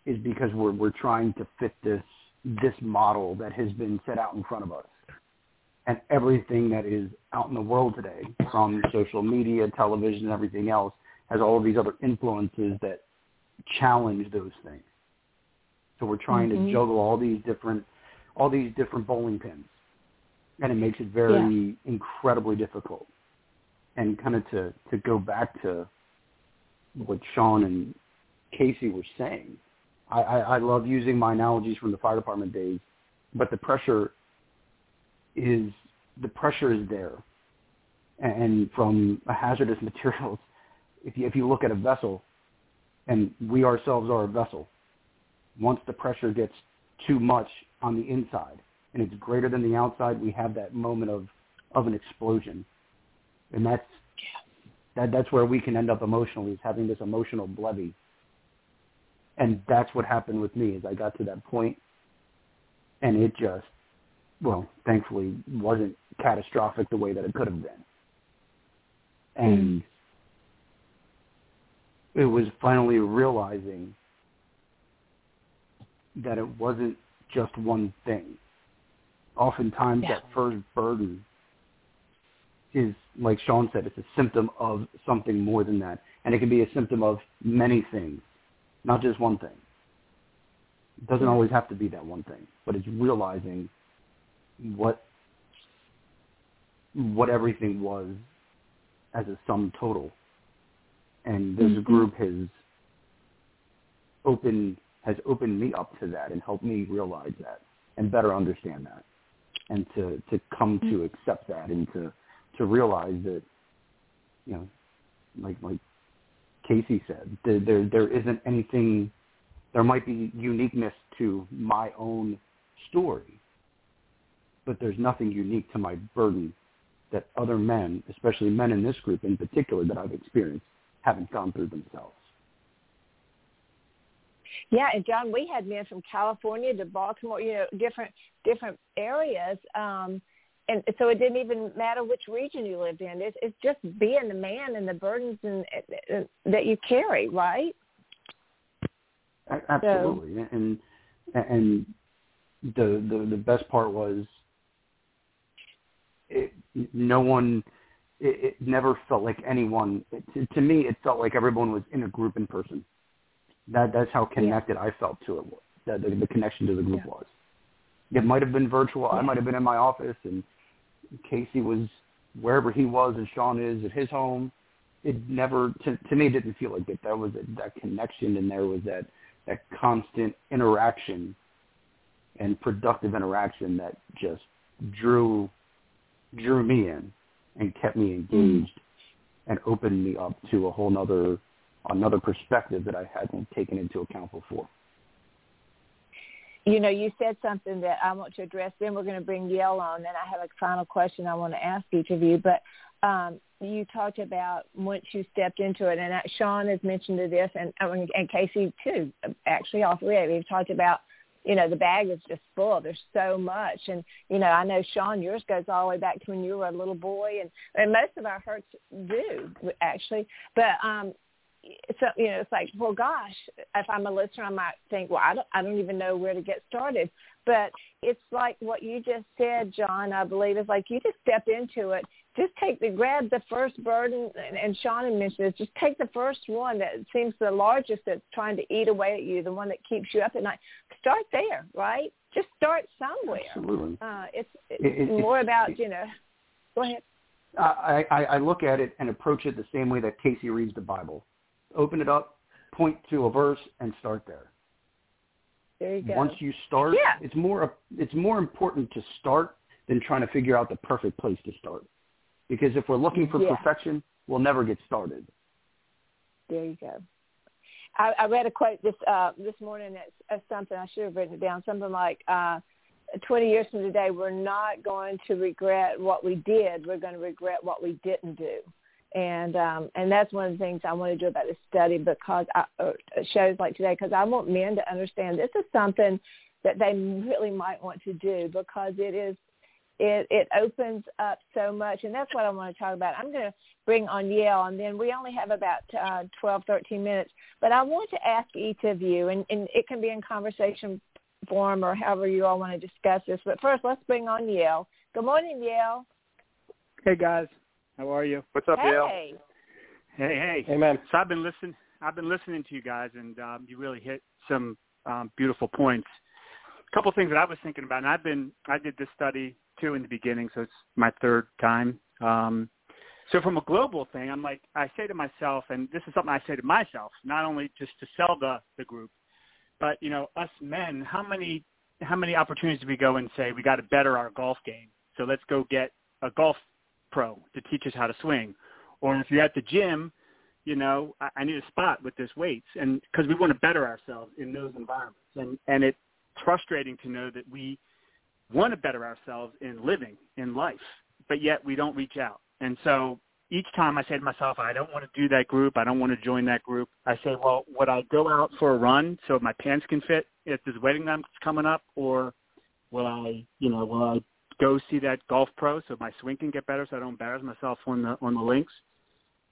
is because we're we're trying to fit this this model that has been set out in front of us and everything that is out in the world today, from social media, television, and everything else, has all of these other influences that challenge those things. So we're trying mm-hmm. to juggle all these different, all these different bowling pins, and it makes it very yeah. incredibly difficult. And kind of to to go back to what Sean and Casey were saying, I, I, I love using my analogies from the fire department days, but the pressure is the pressure is there. And from hazardous materials, if you, if you look at a vessel, and we ourselves are a vessel, once the pressure gets too much on the inside and it's greater than the outside, we have that moment of, of an explosion. And that's, that, that's where we can end up emotionally, is having this emotional levy. And that's what happened with me, is I got to that point and it just well, thankfully wasn't catastrophic the way that it could have been. And mm. it was finally realizing that it wasn't just one thing. Oftentimes yeah. that first burden is, like Sean said, it's a symptom of something more than that. And it can be a symptom of many things, not just one thing. It doesn't always have to be that one thing, but it's realizing what what everything was as a sum total. And this mm-hmm. group has opened has opened me up to that and helped me realize that and better understand that and to to come mm-hmm. to accept that and to to realize that you know like like Casey said there there, there isn't anything there might be uniqueness to my own story but there's nothing unique to my burden that other men, especially men in this group in particular that I've experienced, haven't gone through themselves. Yeah, and John, we had men from California to Baltimore, you know, different different areas. Um, and so it didn't even matter which region you lived in. It's, it's just being the man and the burdens and, and, that you carry, right? Absolutely, so, and and the the the best part was it, no one it, it never felt like anyone it, to, to me it felt like everyone was in a group in person that that's how connected yeah. i felt to it that the, the connection to the group yeah. was it might have been virtual i might have been in my office and casey was wherever he was and sean is at his home it never to to me didn't feel like it there was a, that connection and there was that that constant interaction and productive interaction that just drew drew me in and kept me engaged mm-hmm. and opened me up to a whole nother another perspective that I hadn't taken into account before. You know, you said something that I want to address. Then we're going to bring Yale on. Then I have a final question I want to ask each of you. But um, you talked about once you stepped into it, and Sean has mentioned this, and and Casey too. Actually, all three of you have talked about you know, the bag is just full. There's so much. And, you know, I know, Sean, yours goes all the way back to when you were a little boy. And, and most of our hurts do, actually. But, um, so, you know, it's like, well, gosh, if I'm a listener, I might think, well, I don't, I don't even know where to get started. But it's like what you just said, John, I believe, is like you just step into it just take the grab the first burden and, and Sean mentioned this, just take the first one that seems the largest that's trying to eat away at you, the one that keeps you up at night. Start there, right? Just start somewhere. Absolutely. Uh, it's it's it, more about, you know go ahead. I, I, I look at it and approach it the same way that Casey reads the Bible. Open it up, point to a verse, and start there. There you go. Once you start, yeah. it's more it's more important to start than trying to figure out the perfect place to start. Because if we're looking for yeah. perfection, we'll never get started. There you go. I, I read a quote this uh, this morning that's uh, something I should have written it down. Something like, uh, "20 years from today, we're not going to regret what we did. We're going to regret what we didn't do." And um, and that's one of the things I want to do about this study because I, uh, shows like today because I want men to understand this is something that they really might want to do because it is it it opens up so much and that's what I want to talk about. I'm going to bring on Yale and then we only have about uh, 12 13 minutes but I want to ask each of you and, and it can be in conversation form or however you all want to discuss this but first let's bring on Yale. Good morning Yale. Hey guys. How are you? What's up hey. Yale? Hey hey. Hey man. So I've been listening I've been listening to you guys and um, you really hit some um, beautiful points. A couple things that I was thinking about and I've been I did this study too in the beginning, so it's my third time. Um, so from a global thing, I'm like, I say to myself, and this is something I say to myself, not only just to sell the the group, but you know, us men, how many how many opportunities do we go and say we got to better our golf game? So let's go get a golf pro to teach us how to swing, or if you're at the gym, you know, I, I need a spot with this weights, and because we want to better ourselves in those environments, and and it's frustrating to know that we want to better ourselves in living in life, but yet we don't reach out. And so each time I say to myself, I don't want to do that group. I don't want to join that group. I say, well, would I go out for a run so my pants can fit if there's wedding that's coming up, or will I, you know, will I go see that golf pro so my swing can get better so I don't embarrass myself on the on the links?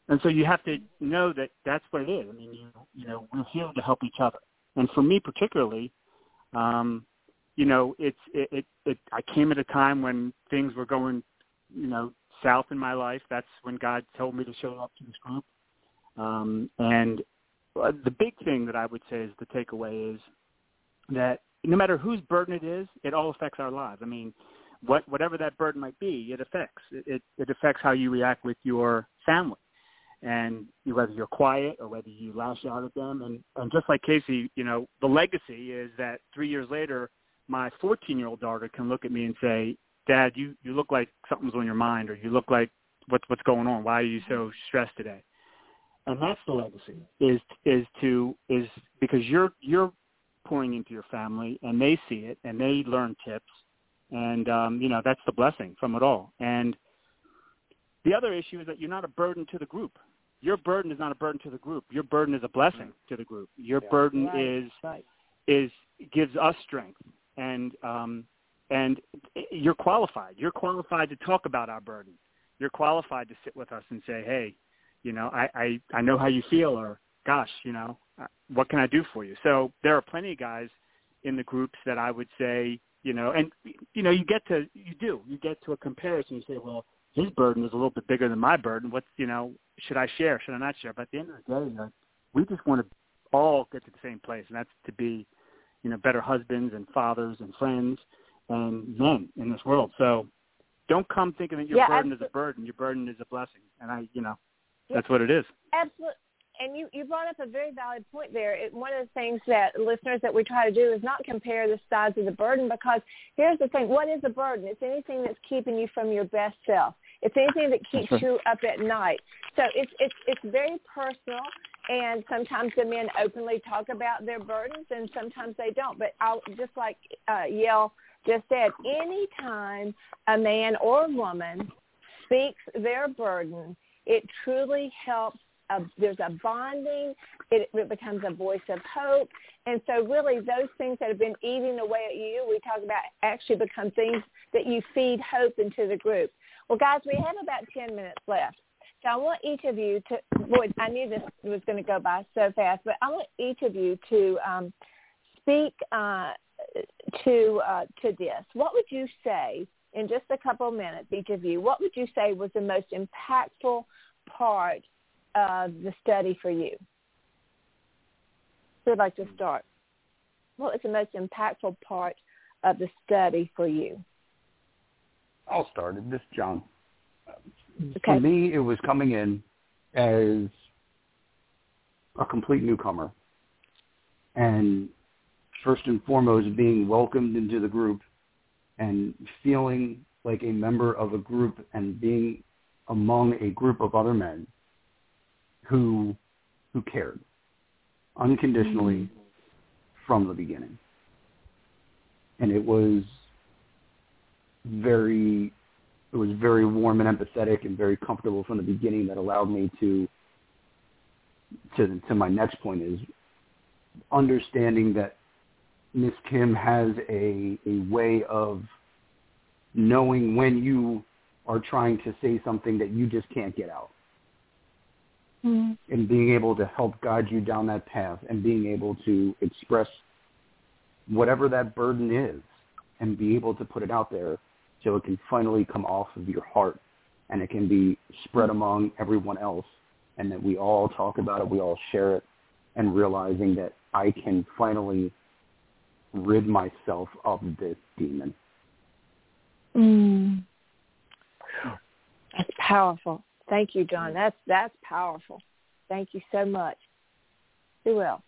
And so you have to know that that's what it is. I mean, you you know, we're here to help each other. And for me particularly, um, you know, it's it, it, it I came at a time when things were going, you know, south in my life. That's when God told me to show up to this group. Um, and uh, the big thing that I would say is the takeaway is that no matter whose burden it is, it all affects our lives. I mean, what whatever that burden might be, it affects. It it, affects how you react with your family, and whether you're quiet or whether you lash out at them. And and just like Casey, you know, the legacy is that three years later, my 14 year old daughter can look at me and say, Dad, you, you look like something's on your mind or you look like what's, what's going on? Why are you so stressed today? And that's the legacy is, is to, is because you're, you're pouring into your family and they see it and they learn tips. And, um, you know, that's the blessing from it all. And the other issue is that you're not a burden to the group. your burden is not a burden to the group. Your burden is a blessing to the group. Your Yeah. burden Right, is right. is gives us strength and um and you're qualified. You're qualified to talk about our burden. You're qualified to sit with us and say, "Hey, you know, I I I know how you feel or gosh, you know, uh, what can I do for you?" So there are plenty of guys in the groups that I would say, you know, and you know, you get to you do. You get to a comparison. You say, "Well, his burden is a little bit bigger than my burden. What's, you know, should I share? Should I not share?" But at the end of the day, you know, we just want to all get to the same place, and that's to be, you know, better husbands and fathers and friends and men in this world. So don't come thinking that your Yeah, burden is a burden. Your burden is a blessing. And I, you know, that's what it is. Absolutely. And you, you brought up a very valid point there. It, one of the things that listeners that we try to do is not compare the size of the burden because here's the thing. What is a burden? It's anything that's keeping you from your best self. It's anything that keeps you up at night. So it's, it's, it's very personal and sometimes the men openly talk about their burdens and sometimes they don't. But I'll, just like uh, Yale just said, anytime a man or woman speaks their burden, it truly helps a, there's a bonding. It, it becomes a voice of hope. And so really those things that have been eating away at you, we talk about actually become things that you feed hope into the group. Well, guys, we have about 10 minutes left. So I want each of you to, boy, I knew this was going to go by so fast, but I want each of you to um, speak uh, to uh, to this. What would you say in just a couple of minutes, each of you? What would you say was the most impactful part of the study for you? Who would like to start? What was the most impactful part of the study for you? I'll start it. This is John. Okay. For me, it was coming in as a complete newcomer, and first and foremost, being welcomed into the group and feeling like a member of a group and being among a group of other men who who cared unconditionally mm-hmm. from the beginning. And it was very it was very warm and empathetic and very comfortable from the beginning that allowed me to to to my next point is understanding that Miss Kim has a a way of knowing when you are trying to say something that you just can't get out and being able to help guide you down that path and being able to express whatever that burden is and be able to put it out there so it can finally come off of your heart and it can be spread among everyone else and that we all talk about it, we all share it and realizing that I can finally rid myself of this demon. Mm. That's powerful. Thank you, John. That's that's powerful. Thank you so much. Who else?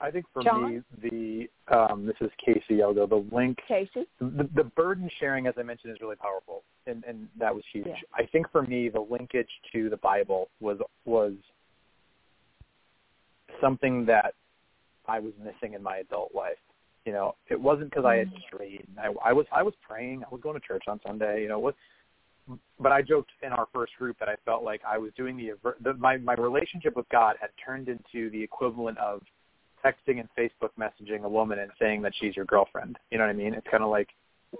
I think for John? me, the um, this is Casey Elgo. The link, Casey? the, the burden sharing, as I mentioned, is really powerful, and and that was huge. Yeah. I think for me, the linkage to the Bible was was something that I was missing in my adult life. You know, it wasn't because I had strayed. I, I was I was praying. I was going to church on Sunday. You know, what? But I joked in our first group that I felt like I was doing the, the my my relationship with God had turned into the equivalent of texting and Facebook messaging a woman and saying that she's your girlfriend. You know what I mean? It's kind of like,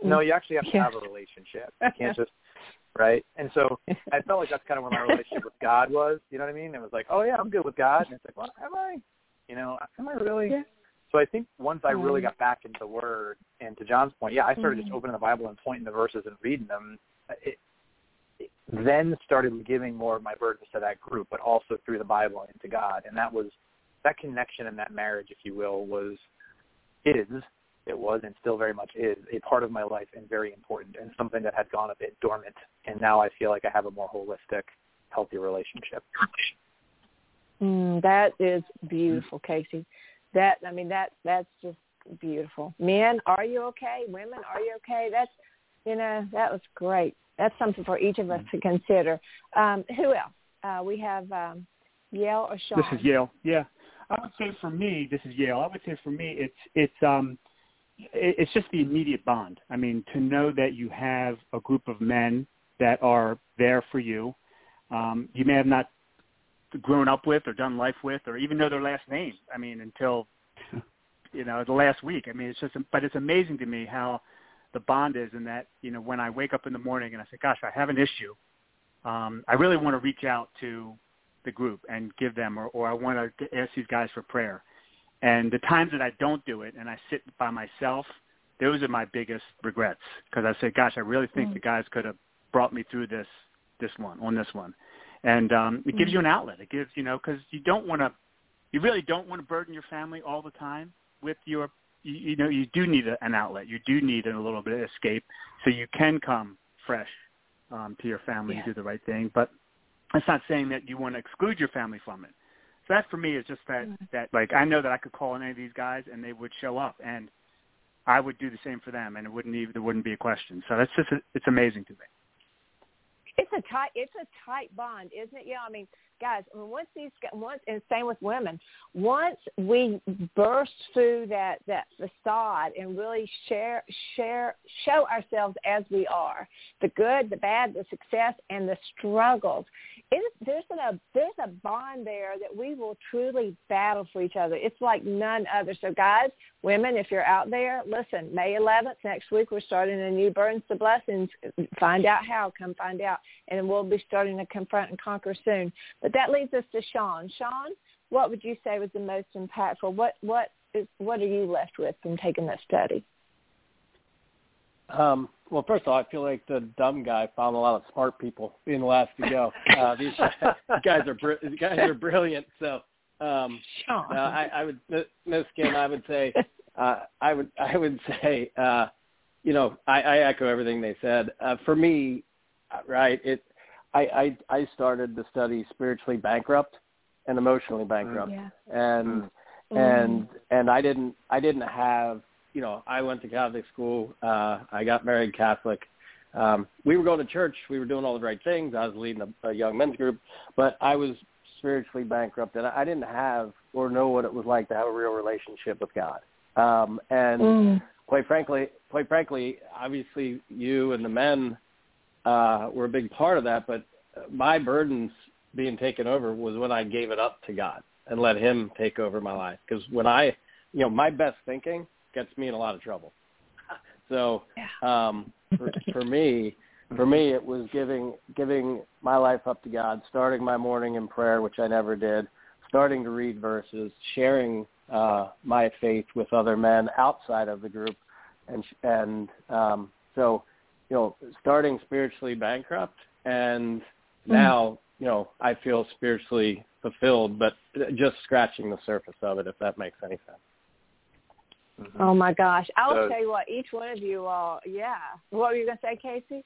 no, you actually have to Yeah. have a relationship. You can't just, right? And so I felt like that's kind of where my relationship with God was. You know what I mean? It was like, oh yeah, I'm good with God, and it's like, well, am I? You know, am I really? Yeah. So I think once I really Mm. got back into the Word, and to John's point, yeah, I started just Mm. opening the Bible and pointing the verses and reading them. It then started giving more of my burdens to that group, but also through the Bible and to God, and that was that connection and that marriage, if you will, was is it was and still very much is a part of my life and very important and something that had gone a bit dormant, and now I feel like I have a more holistic, healthy relationship. Mm, that is beautiful, Casey. That I mean that that's just beautiful. Men, are you okay? Women, are you okay? That's you know that was great. That's something for each of us to consider. Um, who else? Uh, we have um, Yale or Sean. This is Yale. Yeah, I would say for me, this is Yale. I would say for me, it's it's um, it, it's just the immediate bond. I mean, to know that you have a group of men that are there for you, um, you may have not grown up with or done life with or even know their last name. I mean, until you know the last week. I mean, it's just, but it's amazing to me how the bond is, and that you know when I wake up in the morning and I say, "Gosh, I have an issue," um, I really want to reach out to the group and give them, or, or I want to ask these guys for prayer. And the times that I don't do it and I sit by myself, those are my biggest regrets because I say, "Gosh, I really think mm. the guys could have brought me through this this one on this one." And um, it gives mm. you an outlet. It gives you know because you don't want to, you really don't want to burden your family all the time with your you, you know you do need a, an outlet. You do need a little bit of escape so you can come fresh um, to your family yeah. and do the right thing. But that's not saying that you want to exclude your family from it. So that for me is just that mm-hmm. that like I know that I could call any of these guys and they would show up and I would do the same for them and it wouldn't even there wouldn't be a question. So that's just a, it's amazing to me. It's a tight it's a tight bond, isn't it? Yeah, I mean guys, I mean, once these once and same with women, once we burst through that that facade and really share share show ourselves as we are, the good, the bad, the success, and the struggles, it is, there's a there's a bond there that we will truly battle for each other. It's like none other. So guys, women, if you're out there, listen. May 11th next week, we're starting a new Burdens to Blessings. Find out how. Come find out, and we'll be starting to confront and conquer soon. But that leads us to Sean. Sean, what would you say was the most impactful? What what is what are you left with from taking that study? Um, well, first of all, I feel like the dumb guy found a lot of smart people being the last to go. Uh, these, guys are br- these guys are brilliant. So, um, uh, I, I would, Miss Kim, I would say, uh, I would, I would say, uh, you know, I, I echo everything they said. Uh, for me, uh, right, it, I, I, I started the study spiritually bankrupt and emotionally bankrupt, yeah. and mm. and and I didn't, I didn't have you know, I went to Catholic school. Uh, I got married Catholic. Um, we were going to church. We were doing all the right things. I was leading a, a young men's group, but I was spiritually bankrupt, and I didn't have or know what it was like to have a real relationship with God. Um, and mm. quite frankly, quite frankly, obviously you and the men uh, were a big part of that. But my burdens being taken over was when I gave it up to God and let Him take over my life. Because when I, you know, my best thinking gets me in a lot of trouble. So um, for, for me, for me, it was giving giving my life up to God, starting my morning in prayer, which I never did, starting to read verses, sharing uh, my faith with other men outside of the group, and and um, so you know, starting spiritually bankrupt, and hmm. now you know I feel spiritually fulfilled, but just scratching the surface of it, if that makes any sense. Mm-hmm. Oh my gosh! I'll so, tell you what. Each one of you all, yeah. What were you going to say, Casey?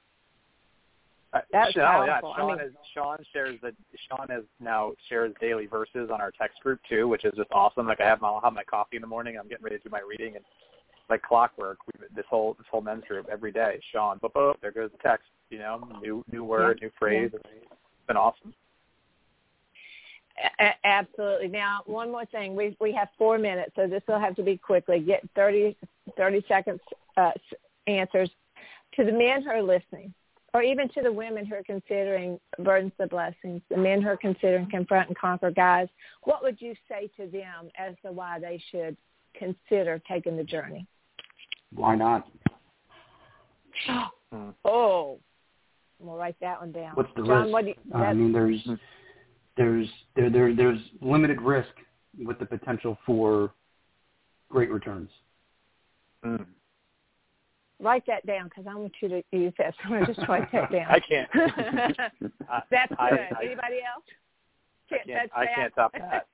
That's Sean, powerful. Yeah, Sean, I mean, is, Sean shares that Sean has now shares daily verses on our text group too, which is just awesome. Like I have my I'll have my coffee in the morning. I'm getting ready to do my reading, and like clockwork, we, this whole this whole men's group every day. Sean, boop, boop, there goes the text. You know, new new word, yeah. new phrase. Yeah. It's been awesome. A- absolutely. Now, one more thing. We we have four minutes, so this will have to be quickly. Get 30, 30 seconds uh, answers to the men who are listening, or even to the women who are considering burdens of blessings, the men who are considering confront and conquer. Guys, what would you say to them as to why they should consider taking the journey? Why not? oh, we'll write that one down. What's the John, risk? What do you, I mean, there's there's there, there there's limited risk with the potential for great returns. Mm. Write that down because I want you to use that. So I just write that down. I can't. That's I, good. I, Anybody else? Can't, I can't, I can't top that.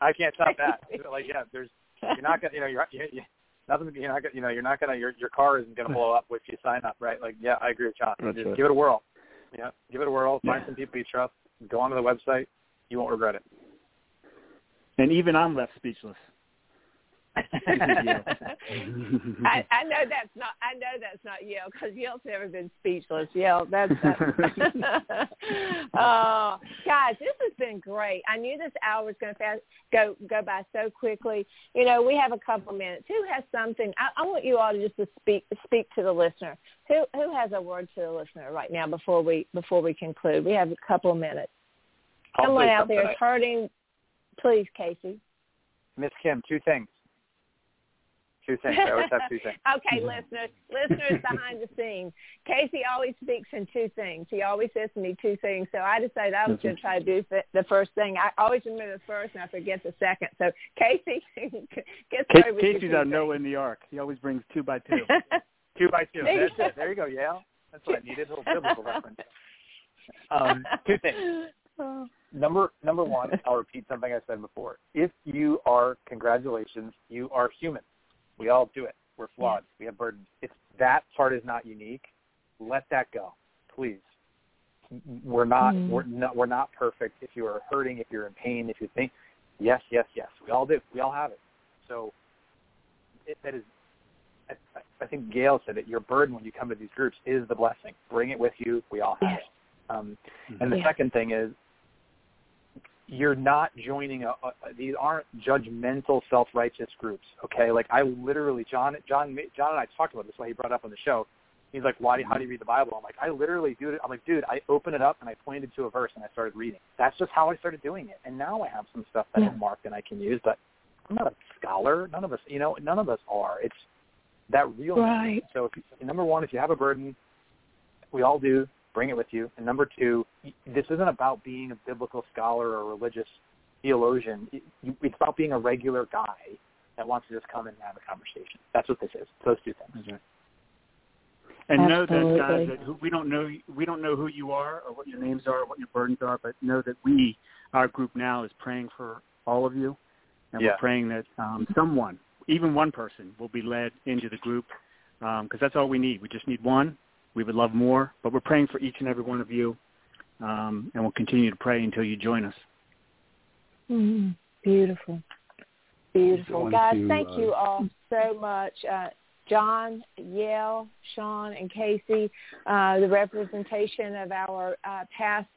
I can't top that. like yeah, there's you're not gonna you know you're you, you, nothing you're not gonna you know you're not gonna your your car isn't gonna blow up if you sign up right like yeah I agree with John That's just right. give it a whirl yeah give it a whirl find yeah. some people you trust go onto the website you won't regret it. And even I'm left speechless. I, I know that's not. I know that's not Yale because Yale's never been speechless. Yale, that's. that's uh, guys, this has been great. I knew this hour was going to fast, go go by so quickly. You know, we have a couple minutes. Who has something? I, I want you all to just to speak speak to the listener. Who who has a word to the listener right now before we before we conclude? We have a couple of minutes. I'll Someone out there is hurting. Please, Casey. Miss Kim, two things. Two things. I always have two things. okay, listeners, listeners behind the scenes. Casey always speaks in two things. He always says to me two things. So I decided I was going to try to do the, first thing. I always remember the first, and I forget the second. So Casey, get started with Casey's our Noah in the Ark. He always brings two by two. Two by two. There you That's it. There you go, Yale. That's what I needed. A little biblical reference. Um, two things. Number number one, I'll repeat something I said before. If you are, congratulations, you are human. We all do it. We're flawed. We have burdens. If that part is not unique, let that go, please. We're not Mm. we're not we're not perfect. If you are hurting, if you're in pain, if you think, yes, yes, yes, we all do. We all have it. So it, that is. I, I think Gail said it. Your burden when you come to these groups is the blessing. Bring it with you. We all have Yes. it. Um, and the Yeah. second thing is you're not joining a, a these aren't judgmental self-righteous groups okay? Like i literally john john john and i talked about this why he brought up on the show. He's like why do how do you read the bible? I'm like i literally do it. I'm like dude i opened it up and i pointed to a verse and i started reading. That's just how i started doing it. And now i have some stuff that Yeah. i've marked and i can use but i'm not a scholar. None of us you know none of us are. It's that real Right. so if you, number one if you have a burden we all do bring it with you. And number two, this isn't about being a biblical scholar or a religious theologian. It's about being a regular guy that wants to just come in and have a conversation. That's what this is. Those two things. That's right. And know that guys, that we don't know we don't know who you are or what your names are or what your burdens are, but know that we, our group now, is praying for all of you, and Yeah. we're praying that um, someone, even one person, will be led into the group, because that's all we need. We just need one. We would love more, but we're praying for each and every one of you, um, and we'll continue to pray until you join us. Mm, beautiful. Beautiful. Guys, to, thank uh, you all so much. Uh, John, Yale, Sean, and Casey, uh, the representation of our uh, past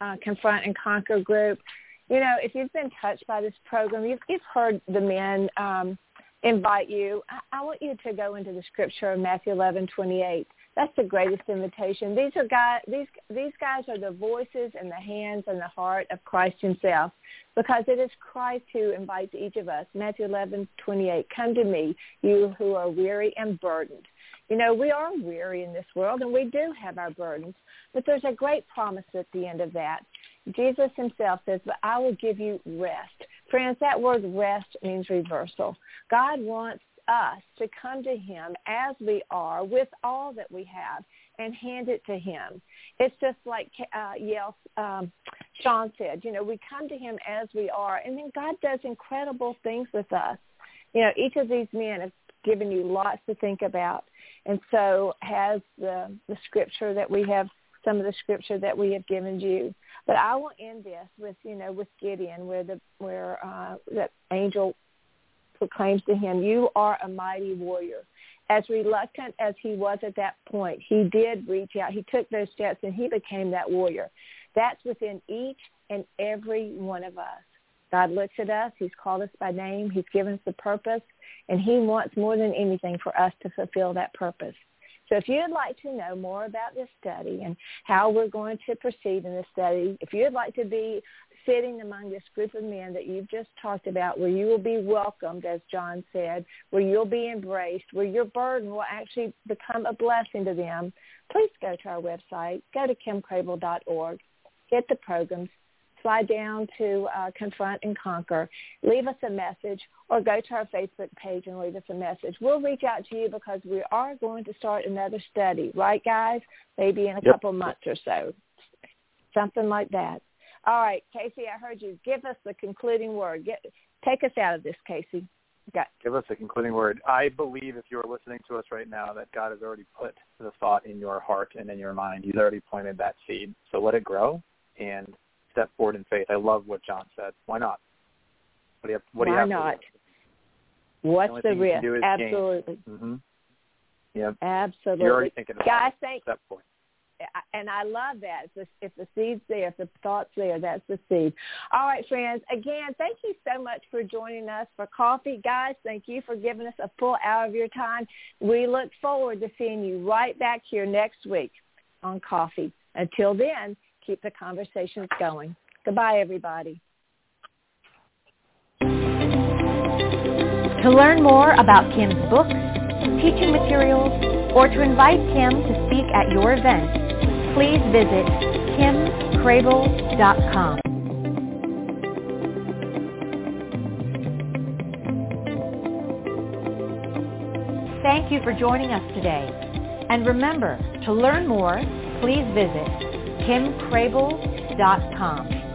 uh, Confront and Conquer group. You know, if you've been touched by this program, you've, you've heard the men um, invite you. I, I want you to go into the scripture of Matthew eleven twenty eight. That's the greatest invitation. These are guys. These these guys are the voices and the hands and the heart of Christ Himself, because it is Christ who invites each of us. Matthew eleven twenty eight. Come to me, you who are weary and burdened. You know, we are weary in this world, and we do have our burdens, but there's a great promise at the end of that. Jesus Himself says, "But I will give you rest." Friends, that word rest means reversal. God wants us to come to him as we are with all that we have and hand it to him. It's just like uh, Yale, um, Sean said, you know, we come to him as we are, and then God does incredible things with us. You know, each of these men have given you lots to think about, and so has the, the scripture that we have, some of the scripture that we have given you. But I will end this with, you know, with Gideon, where the where uh, that angel proclaims to him, you are a mighty warrior. As reluctant as he was at that point, he did reach out. He took those steps and he became that warrior. That's within each and every one of us. God looks at us. He's called us by name. He's given us the purpose. And he wants more than anything for us to fulfill that purpose. So if you'd like to know more about this study and how we're going to proceed in this study, if you'd like to be sitting among this group of men that you've just talked about, where you will be welcomed, as John said, where you'll be embraced, where your burden will actually become a blessing to them, please go to our website, go to kimcrabill.org, get the programs, slide down to uh, Confront and Conquer, leave us a message, or go to our Facebook page and leave us a message. We'll reach out to you because we are going to start another study, right, guys? Maybe in a Yep. couple months or so, something like that. All right, Casey, I heard you. Give us the concluding word. Get, take us out of this, Casey. Got, Give us the concluding word. I believe if you're listening to us right now that God has already put the thought in your heart and in your mind. He's already planted that seed. So let it grow and step forward in faith. I love what John said. Why not? What do you have, what do you Why have not? What's the, the risk? Absolutely. Mm-hmm. Yep. Absolutely. You're already thinking about it. thank, that point and I love that. If the, if the seed's there, if the thought's there, that's the seed. All right, friends. Again, thank you so much for joining us for coffee. Guys, thank you for giving us a full hour of your time. We look forward to seeing you right back here next week on coffee. Until then, keep the conversations going. Goodbye, everybody. To learn more about Kim's books, teaching materials, or to invite Kim to speak at your event, please visit kimcrabill.com. Thank you for joining us today. And remember, to learn more, please visit kimcrabill.com.